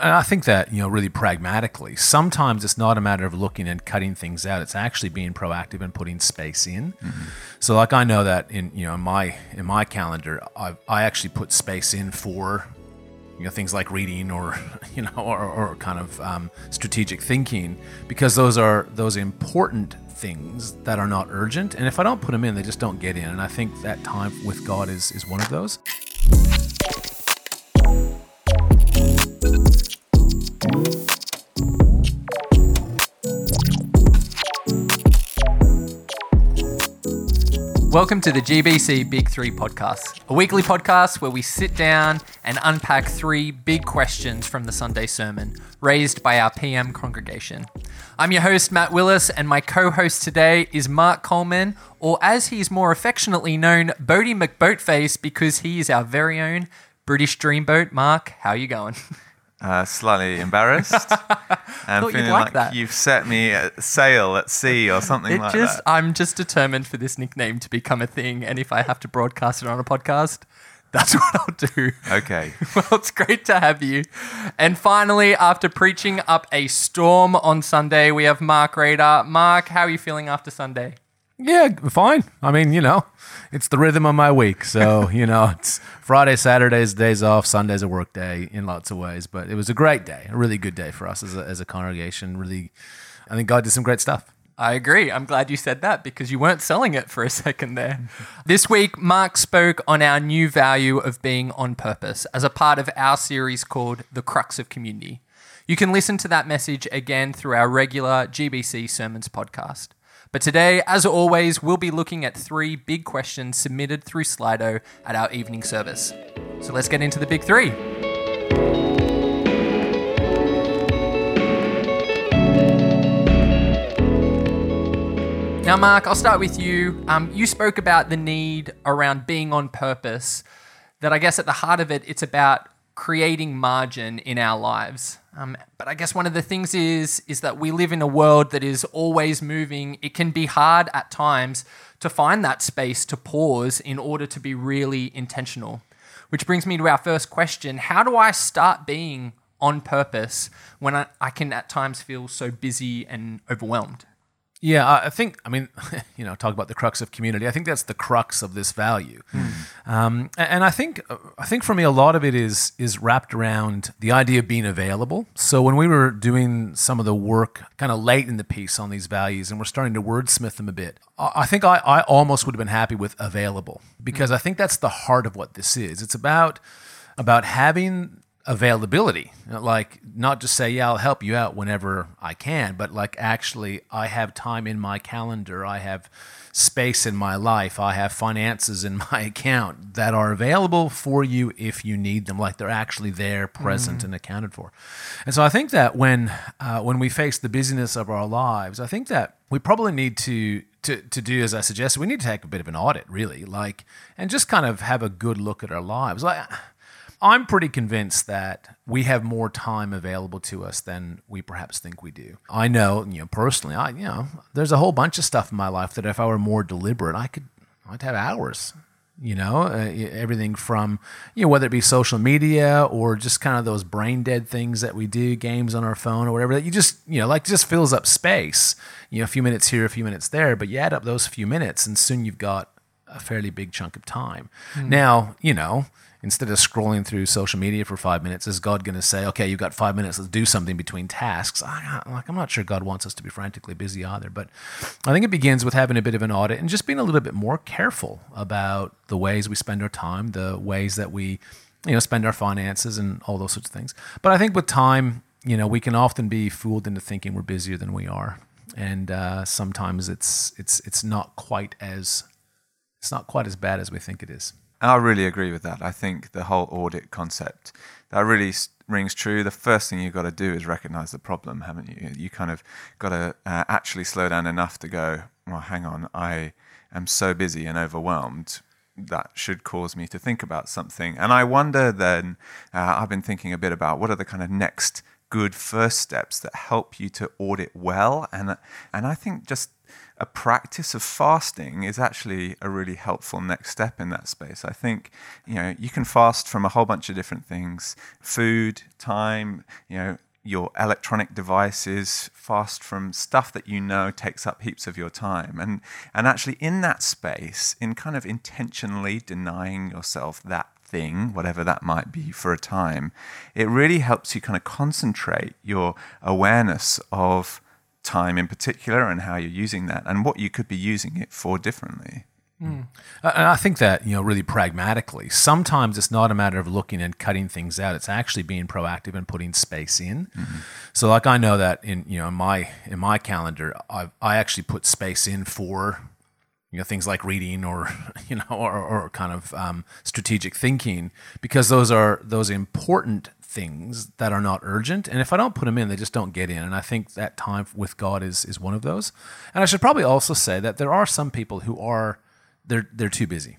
And I think that, you know, really pragmatically, sometimes it's not a matter of looking and cutting things out. It's actually being proactive and putting space in. So like I know that in, you know, in my in my calendar, I I actually put space in for you know things like reading or you know or, or kind of um, strategic thinking because those are those important things that are not urgent and if i don't put them in they just don't get in and i think that time with god is is one of those Welcome to the GBC Big Three podcast, a weekly podcast where we sit down and unpack three big questions from the Sunday sermon raised by our PM congregation. I'm your host, Matt Willis, and my co host today is Mark Coleman, or as he's more affectionately known, Boaty McBoatface, because he is our very own British dreamboat. Mark, how you going? Uh, slightly embarrassed and feeling like like that. you've set me at sail at sea or something It like just, that. I'm just determined for this nickname to become a thing, and if I have to broadcast it on a podcast, that's what I'll do. Okay. Well, it's great to have you. And finally, after preaching up a storm on Sunday, we have Mark Rader. Mark, how are you feeling after Sunday? Yeah fine i mean you know it's the rhythm of my week so you know it's friday saturdays days off sunday's a work day in lots of ways but it was a great day a really good day for us as a, as a congregation really i think god did some great stuff I agree. I'm glad you said that because you weren't selling it for a second there. this week, Mark spoke on our new value of being on purpose as a part of our series called The Crux of Community. You can listen to that message again through our regular GBC Sermons podcast. But today, as always, we'll be looking at three big questions submitted through Slido at our evening service. So let's get into the big three. Now, Mark, I'll start with you. Um, you spoke about the need around being on purpose. That I guess at the heart of it, it's about creating margin in our lives. Um, but I guess one of the things is is that we live in a world that is always moving. It can be hard at times to find that space to pause in order to be really intentional. Which brings me to our first question: How do I start being on purpose when I, I can at times feel so busy and overwhelmed? Yeah, I think, I mean, you know, talk about the crux of community. I think that's the crux of this value. Um, and I think, I think for me, a lot of it is, is wrapped around the idea of being available. So when we were doing some of the work kind of late in the piece on these values and we're starting to wordsmith them a bit, I I think I, I almost would have been happy with available because I think that's the heart of what this is. It's about, about having availability. Like not just say yeah i'll help you out whenever i can but like actually i have time in my calendar. I have space in my life. I have finances in my account that are available for you if you need them. Like they're actually there present and accounted for. And so i think that when uh, when we face the busyness of our lives i think that we probably need to to, to do as I suggested, we need to take a bit of an audit, really, like, and just kind of have a good look at our lives. Like, I'm pretty convinced that we have more time available to us than we perhaps think we do. I know, you know, personally, I, you know, there's a whole bunch of stuff in my life that if I were more deliberate, I could, I'd have hours. You know, uh, everything from, you know, whether it be social media or just kind of those brain dead things that we do, games on our phone or whatever, that you just, you know, like just fills up space. You know, a few minutes here, a few minutes there, but you add up those few minutes and soon you've got a fairly big chunk of time. Now, you know, instead of scrolling through social media for five minutes, is God going to say, okay, you've got five minutes, let's do something between tasks? I, like, I'm not sure God wants us to be frantically busy either, but I think it begins with having a bit of an audit and just being a little bit more careful about the ways we spend our time, the ways that we, you know, spend our finances and all those sorts of things. But I think with time, you know, we can often be fooled into thinking we're busier than we are. And uh, sometimes it's it's it's not quite as it's not quite as bad as we think it is. I really agree with that. I think the whole audit concept that really rings true. The first thing you've got to do is recognize the problem, haven't you? You kind of got to uh, actually slow down enough to go, well, hang on, I am so busy and overwhelmed. That should cause me to think about something. And I wonder then, uh, I've been thinking a bit about what are the kind of next good first steps that help you to audit well. And, and I think just a practice of fasting is actually a really helpful next step in that space. I think you know you can fast from a whole bunch of different things: food, time, you know, your electronic devices, fast from stuff that you know takes up heaps of your time. And, and actually, in that space, in kind of intentionally denying yourself that thing, whatever that might be for a time, it really helps you kind of concentrate your awareness of time in particular and how you're using that and what you could be using it for differently. Mm. And I think that, you know, really pragmatically, sometimes it's not a matter of looking and cutting things out. It's actually being proactive and putting space in. Mm-hmm. So like I know that in, you know, in my in my calendar, I I actually put space in for you know things like reading or you know or, or kind of um, strategic thinking because those are those important things that are not urgent and if i don't put them in they just don't get in and i think that time with god is is one of those and i should probably also say that there are some people who are they're they're too busy.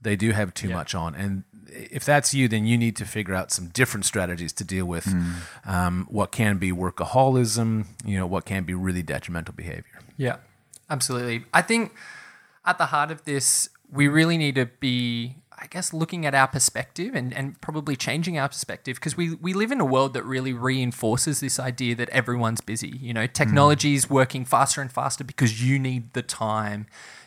They do have too yeah. much on, and if that's you, then you need to figure out some different strategies to deal with mm. um, what can be workaholism. You know, what can be really detrimental behavior. Yeah, absolutely. I think at the heart of this, we really need to be I guess looking at our perspective and, and probably changing our perspective because we, we live in a world that really reinforces this idea that everyone's busy. You know, technology is mm. working faster and faster because you need the time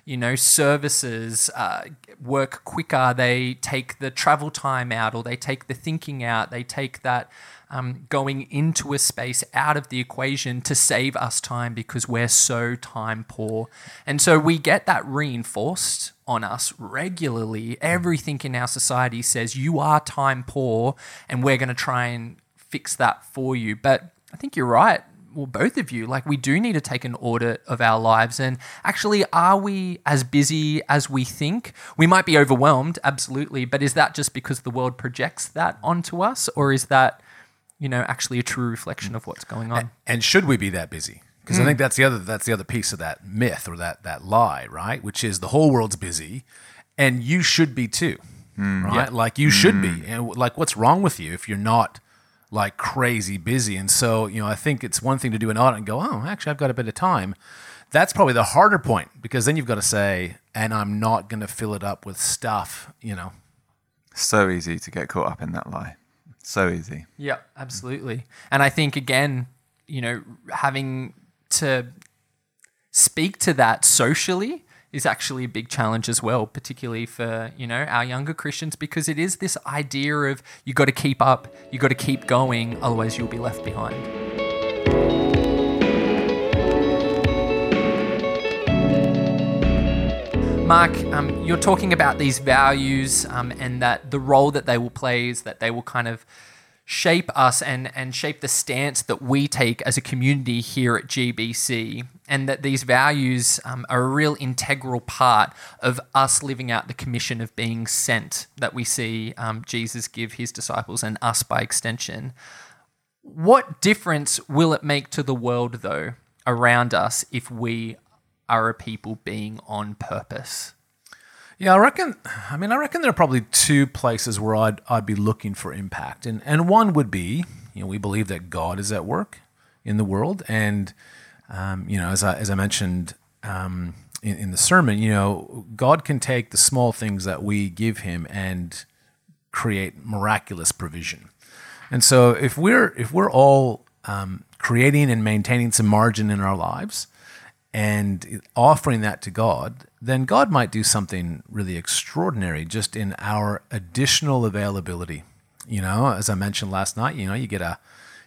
you know, services uh, work quicker. They take the travel time out, or they take the thinking out. They take that um, going into a space out of the equation to save us time because we're so time poor. And so we get that reinforced on us regularly. Everything in our society says you are time poor, and we're going to try and fix that for you. But I think you're right well, both of you, like we do need to take an audit of our lives. And actually, are we as busy as we think? We might be overwhelmed, absolutely. But is that just because the world projects that onto us? Or is that, you know, actually a true reflection of what's going on? And should we be that busy? Because mm. I hmm. think that's the other that's the other piece of that myth or that that lie, right? Which is the whole world's busy, and you should be too, mm. right? Yeah. Like you mm. should be. Hmm. And like, what's wrong with you if you're not? like crazy busy. And so, you know, I think it's one thing to do an audit and go, oh, actually, I've got a bit of time. That's probably the harder point because then you've got to say, and I'm not going to fill it up with stuff, you know. So easy to get caught up in that lie. So easy. Yeah, absolutely. And I think, again, you know, having to speak to that socially is actually a big challenge as well, particularly for you know our younger Christians, because it is this idea of you got to keep up, you got to keep going, otherwise you'll be left behind. Mark, um, you're talking about these values um, and that the role that they will play is that they will kind of shape us and, and shape the stance that we take as a community here at GBC and that these values um, are a real integral part of us living out the commission of being sent that we see um, Jesus give his disciples and us by extension. What difference will it make to the world, though, around us if we are a people being on purpose? Yeah, I reckon. I mean, I reckon there are probably two places where I'd I'd be looking for impact, and and one would be, you know, we believe that God is at work in the world, and um, you know, as I, as I mentioned um, in, in, the sermon, you know, God can take the small things that we give Him and create miraculous provision. And so, if we're if we're all um, creating and maintaining some margin in our lives and offering that to God, then God might do something really extraordinary just in our additional availability. You know, as I mentioned last night, you know, you get a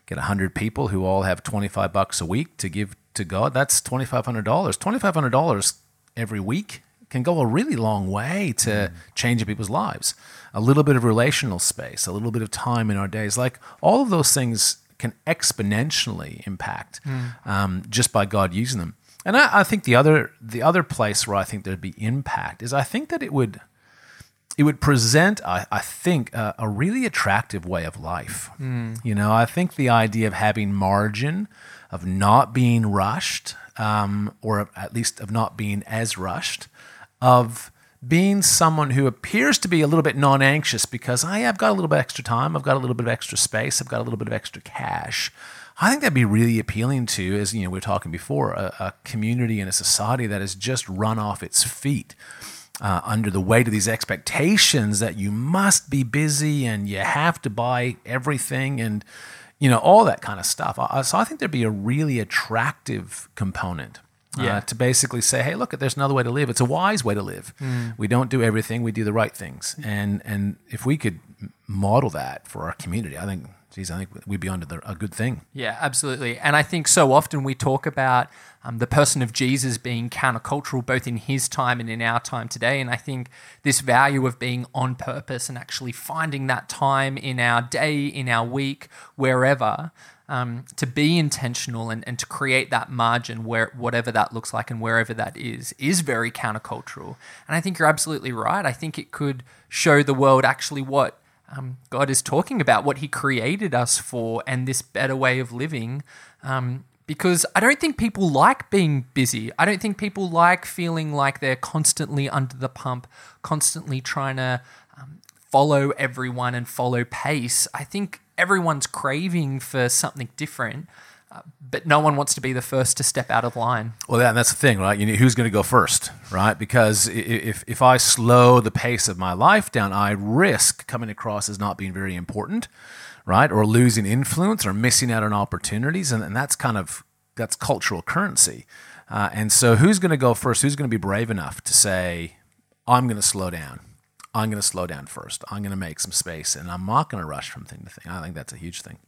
get 100 people who all have 25 bucks a week to give to God, that's $2,500. $2,500 every week can go a really long way to mm. changing people's lives. A little bit of relational space, a little bit of time in our days, like all of those things can exponentially impact mm. um, just by God using them. And I, I, think the other the other place where I think there'd be impact is I think that it would it would present I, I think a, a, really attractive way of life. Mm. You know, I think the idea of having margin of not being rushed, um, or at least of not being as rushed, of being someone who appears to be a little bit non-anxious because I have got a little bit extra time, I've got a little bit of extra space, I've got a little bit of extra cash. I think that'd be really appealing to, as you know, we were talking before, a, a community and a society that has just run off its feet. Uh, under the weight of these expectations that you must be busy and you have to buy everything and you know all that kind of stuff. Uh, so I think there'd be a really attractive component uh, to basically say, hey, look, there's another way to live. It's a wise way to live. We don't do everything; we do the right things. And and if we could model that for our community, I think, geez, I think we'd be onto the, a good thing. Yeah, absolutely. And I think so often we talk about um, the person of Jesus being countercultural, both in his time and in our time today. And I think this value of being on purpose and actually finding that time in our day, in our week, wherever, um, to be intentional and, and to create that margin where whatever that looks like and wherever that is, is very countercultural. And I think you're absolutely right. I think it could show the world actually what um, God is talking about, what He created us for, and this better way of living. Um, because I don't think people like being busy. I don't think people like feeling like they're constantly under the pump, constantly trying to um, follow everyone and follow pace. I think everyone's craving for something different, but no one wants to be the first to step out of line. Well, and that's the thing, right? You know, who's going to go first, right? Because if if I slow the pace of my life down, I risk coming across as not being very important, right? Or losing influence or missing out on opportunities, and, and that's kind of that's cultural currency. Uh, and so, who's going to go first? Who's going to be brave enough to say, "I'm going to slow down. I'm going to slow down first. I'm going to make some space, and I'm not going to rush from thing to thing." I think that's a huge thing.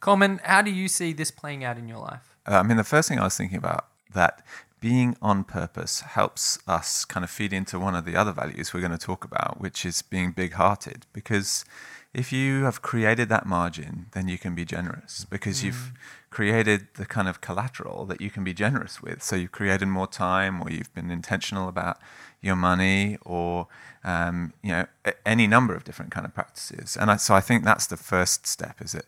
Coleman, how do you see this playing out in your life? Uh, I mean, the first thing I was thinking about that being on purpose helps us kind of feed into one of the other values we're going to talk about, which is being big-hearted. Because if you have created that margin, then you can be generous because you've created the kind of collateral that you can be generous with. So you've created more time, or you've been intentional about your money, or um, you know any number of different kind of practices. And I, so I think that's the first step. Is it?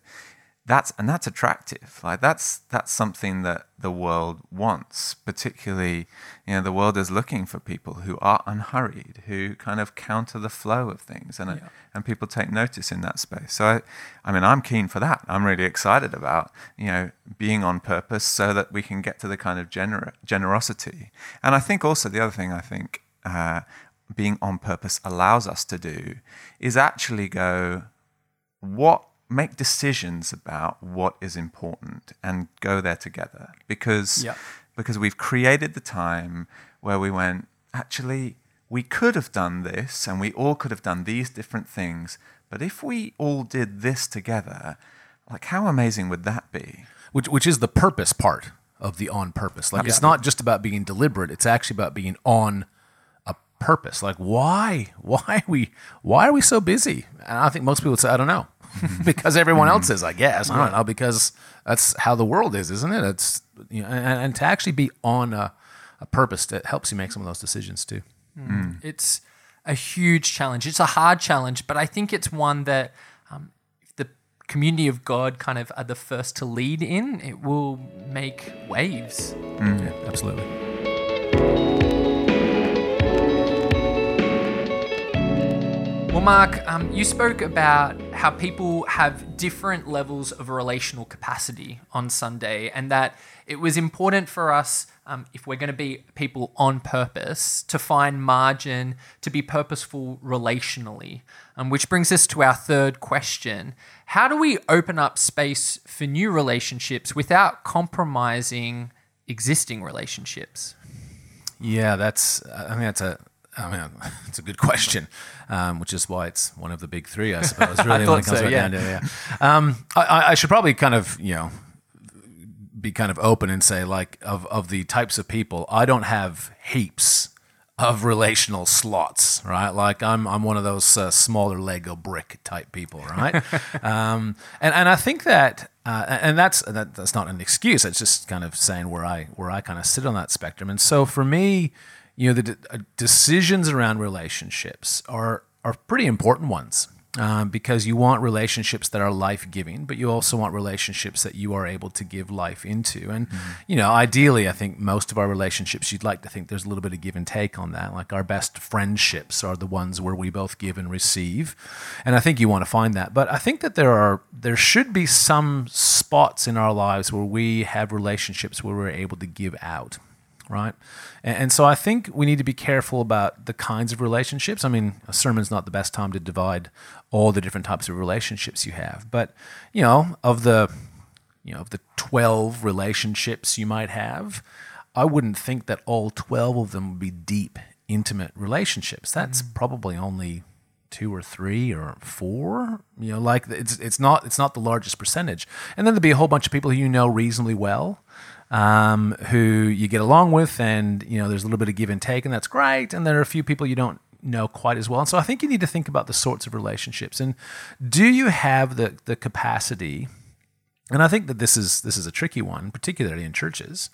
That's and that's attractive. Like that's that's something that the world wants particularly you know the world is looking for people who are unhurried who kind of counter the flow of things and Yeah. and people take notice in that space. So I, I mean i'm keen for that. I'm really excited about you know being on purpose so that we can get to the kind of gener- generosity. And i think also the other thing i think uh, being on purpose allows us to do is actually go what make decisions about what is important and go there together because Yeah. because we've created the time where we went actually we could have done this and we all could have done these different things but if we all did this together like how amazing would that be which which is the purpose part of the on purpose. Like it's not just about being deliberate; it's actually about being on a purpose. Like why why we why are we so busy? And I think most people would say, I don't know, because everyone else is. I guess I don't know because that's how the world is, isn't it? It's you know, and, and to actually be on a, a purpose that helps you make some of those decisions too. Hmm. It's a huge challenge. It's a hard challenge, but I think it's one that um, if the community of God kind of are the first to lead in, it will make waves. Hmm. Hmm. Yeah, absolutely. Well, Mark, um, you spoke about how people have different levels of relational capacity on Sunday, and that it was important for us, um, if we're going to be people on purpose, to find margin, to be purposeful relationally. Um, which brings us to our third question How do we open up space for new relationships without compromising existing relationships? Yeah, that's. I mean, that's a. I mean, it's a good question, um, which is why it's one of the big three, I suppose. Really, when it comes so, right yeah. down to it. Yeah. Um, I- I, I should probably kind of, you know, be kind of open and say, like, of of the types of people, I don't have heaps of relational slots, right? Like, I'm I'm one of those uh, smaller Lego brick type people, right? um, and and I think that. Uh, and that's that, that's not an excuse. It's just kind of saying where I where I kind of sit on that spectrum. And so for me, you know, the de- uh, decisions around relationships are are pretty important ones. um, because you want relationships that are life giving, but you also want relationships that you are able to give life into. And, mm-hmm. you know, ideally, I think most of our relationships, you'd like to think there's a little bit of give and take on that. Like our best friendships are the ones where we both give and receive. And I think you want to find that. But I think that there are, there should be some spots in our lives where we have relationships where we're able to give out right? And, and, so I think we need to be careful about the kinds of relationships. I mean, a sermon's not the best time to divide all the different types of relationships you have, but you know, of the you know, of the 12 relationships you might have, I wouldn't think that all 12 of them would be deep, intimate relationships. That's mm. probably only two or three or four you know like it's it's not it's not the largest percentage and then there'd be a whole bunch of people who you know reasonably well um, who you get along with, and you know there's a little bit of give and take, and that's great. And there are a few people you don't know quite as well. And so I think you need to think about the sorts of relationships, and do you have the the capacity? And I think that this is this is a tricky one, particularly in churches.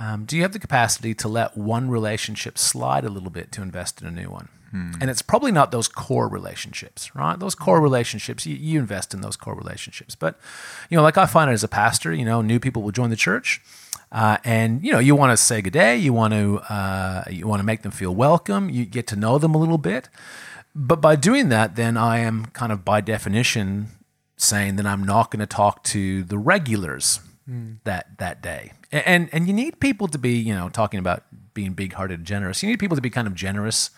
Um, do you have the capacity to let one relationship slide a little bit to invest in a new one? Hmm. And it's probably not those core relationships, right? Those core relationships, you, you invest in those core relationships. But, you know, like I find it as a pastor, you know, new people will join the church. Uh, and you know you want to say good day you want to uh, you want to make them feel welcome you get to know them a little bit. But by doing that then i am kind of by definition saying that i'm not going to talk to the regulars mm. that that day. And, and you need people to be you know talking about being big-hearted and generous you need people to be kind of generous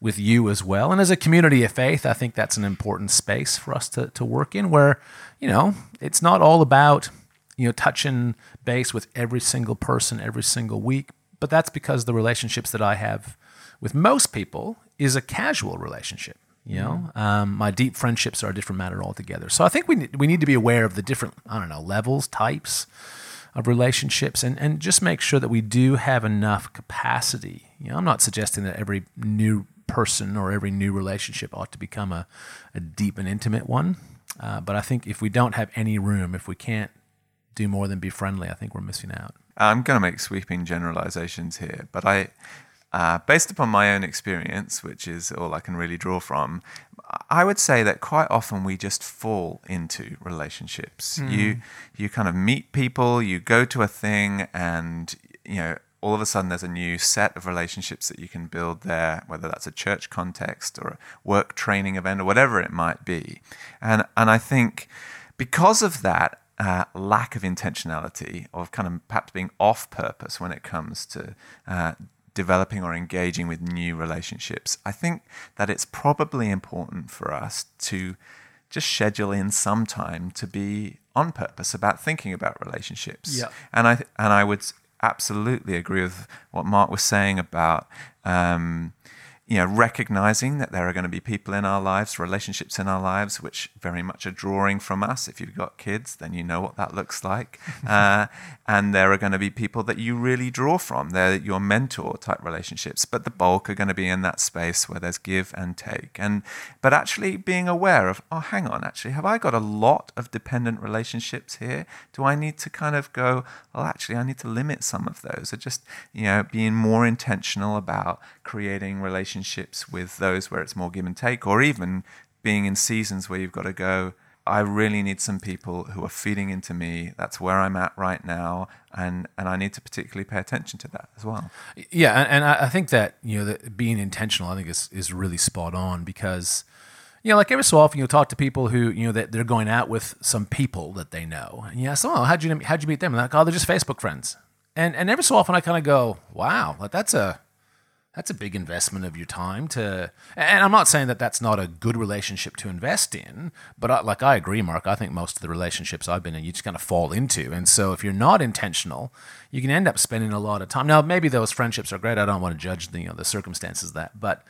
with you as well. And as a community of faith i think that's an important space for us to, to work in where you know it's not all about you know, touching base with every single person every single week. But that's because the relationships that I have with most people is a casual relationship. You know, mm-hmm. um, my deep friendships are a different matter altogether. So I think we need, we need to be aware of the different I don't know levels, types of relationships, and and just make sure that we do have enough capacity. You know, I'm not suggesting that every new person or every new relationship ought to become a, a deep and intimate one. Uh, but I think if we don't have any room, if we can't do more than be friendly, I think we're missing out. I'm going to make sweeping generalizations here, but I, uh, based upon my own experience, which is all I can really draw from, I would say that quite often we just fall into relationships. Mm. You you kind of meet people, you go to a thing, and you know all of a sudden there's a new set of relationships that you can build there, whether that's a church context or a work training event or whatever it might be. And and I think because of that, uh, lack of intentionality, of kind of perhaps being off purpose when it comes to uh, developing or engaging with new relationships, I think that it's probably important for us to just schedule in some time to be on purpose about thinking about relationships. Yeah. And I and I would absolutely agree with what Mark was saying about um, you know, recognizing that there are going to be people in our lives, relationships in our lives, which very much are drawing from us. If you've got kids, then you know what that looks like. uh, and there are going to be people that you really draw from. They're your mentor type relationships, but the bulk are going to be in that space where there's give and take. And but actually being aware of, oh, hang on, actually, have I got a lot of dependent relationships here? Do I need to kind of go, well, actually, I need to limit some of those, or just you know, being more intentional about creating relationships with those where it's more give and take, or even being in seasons where you've got to go, I really need some people who are feeding into me. That's where I'm at right now, and and I need to particularly pay attention to that as well. Yeah, and, and I think that you know that being intentional, I think is is really spot on because you know, like every so often you'll talk to people who you know that they're going out with some people that they know, and you ask, "Oh, how'd you how'd you meet them?" And they like, "Oh, they're just Facebook friends." And and every so often I kind of go, "Wow, like that's a that's a big investment of your time to and i'm not saying that that's not a good relationship to invest in but I, like i agree mark. I think most of the relationships i've been in you just kind of fall into. And so if you're not intentional you can end up spending a lot of time. Now maybe those friendships are great. I don't want to judge the you know the circumstances of that but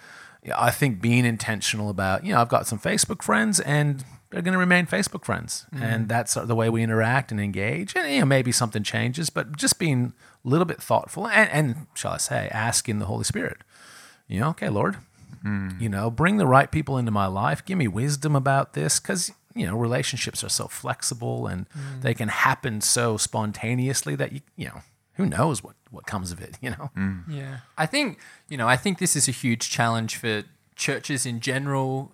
i think being intentional about you know i've got some facebook friends and they're going to remain Facebook friends, mm-hmm. and that's the way we interact and engage. And you know, maybe something changes, but just being a little bit thoughtful and, and shall I say, asking the Holy Spirit, you know, okay, Lord, mm. you know, bring the right people into my life. Give me wisdom about this, because you know, relationships are so flexible and mm. they can happen so spontaneously that you, you know, who knows what what comes of it, you know. Mm. Yeah, I think you know, I think this is a huge challenge for churches in general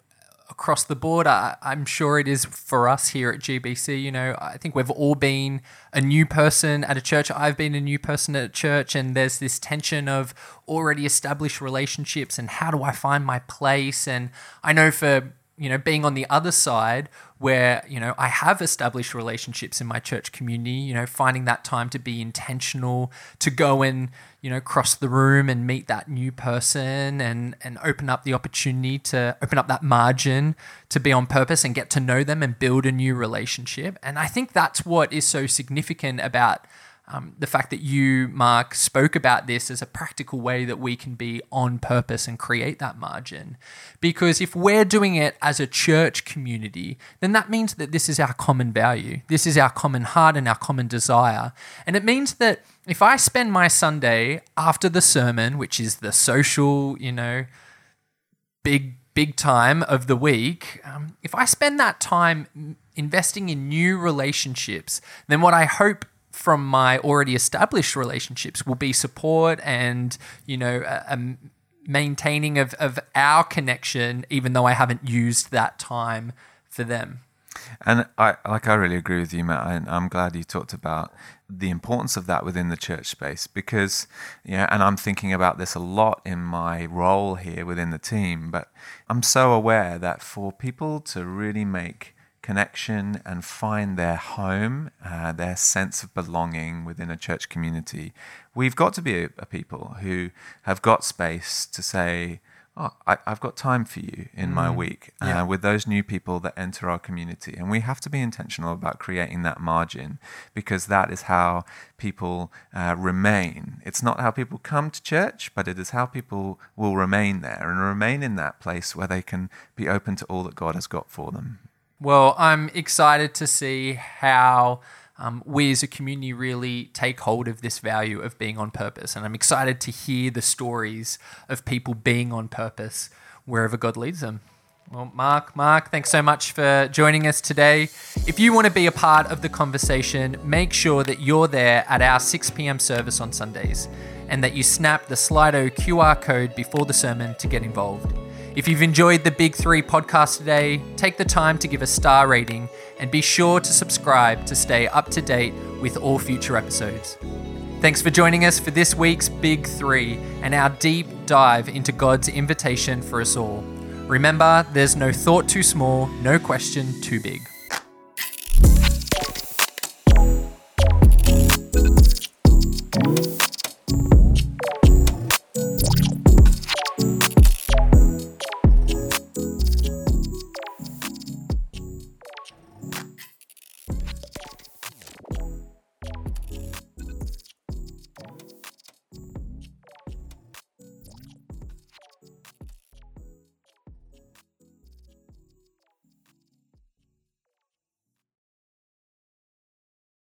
across the board. I, I'm sure it is for us here at GBC. You know, I think we've all been a new person at a church. I've been a new person at a church, and there's this tension of already established relationships and how do I find my place. And I know for you know, being on the other side where, you know, I have established relationships in my church community, you know, finding that time to be intentional, to go and, you know, cross the room and meet that new person and and open up the opportunity to open up that margin to be on purpose and get to know them and build a new relationship. And I think that's what is so significant about um, the fact that you, Mark, spoke about this as a practical way that we can be on purpose and create that margin. Because if we're doing it as a church community, then that means that this is our common value. This is our common heart and our common desire. And it means that if I spend my Sunday after the sermon, which is the social, you know, big, big time of the week, um, if I spend that time investing in new relationships, then what I hope from my already established relationships will be support and you know a, a maintaining of, of our connection even though i haven't used that time for them and I like I really agree with you, Matt. I'm glad you talked about the importance of that within the church space because, yeah, and I'm thinking about this a lot in my role here within the team. But I'm so aware that for people to really make connection and find their home, uh, their sense of belonging within a church community, we've got to be a, a people who have got space to say, Oh, I, have got time for you in mm. my week uh, yeah. with those new people that enter our community. And we have to be intentional about creating that margin because that is how people uh, remain. It's not how people come to church, but it is how people will remain there and remain in that place where they can be open to all that God has got for them. Well, I'm excited to see how um, we as a community really take hold of this value of being on purpose. And I'm excited to hear the stories of people being on purpose wherever God leads them. Well, Mark, Mark, thanks so much for joining us today. If you want to be a part of the conversation, make sure that you're there at our 6 p.m. service on Sundays and that you snap the Slido QR code before the sermon to get involved. If you've enjoyed the Big Three podcast today, take the time to give a star rating and be sure to subscribe to stay up to date with all future episodes. Thanks for joining us for this week's Big Three and our deep dive into God's invitation for us all. Remember, there's no thought too small, no question too big.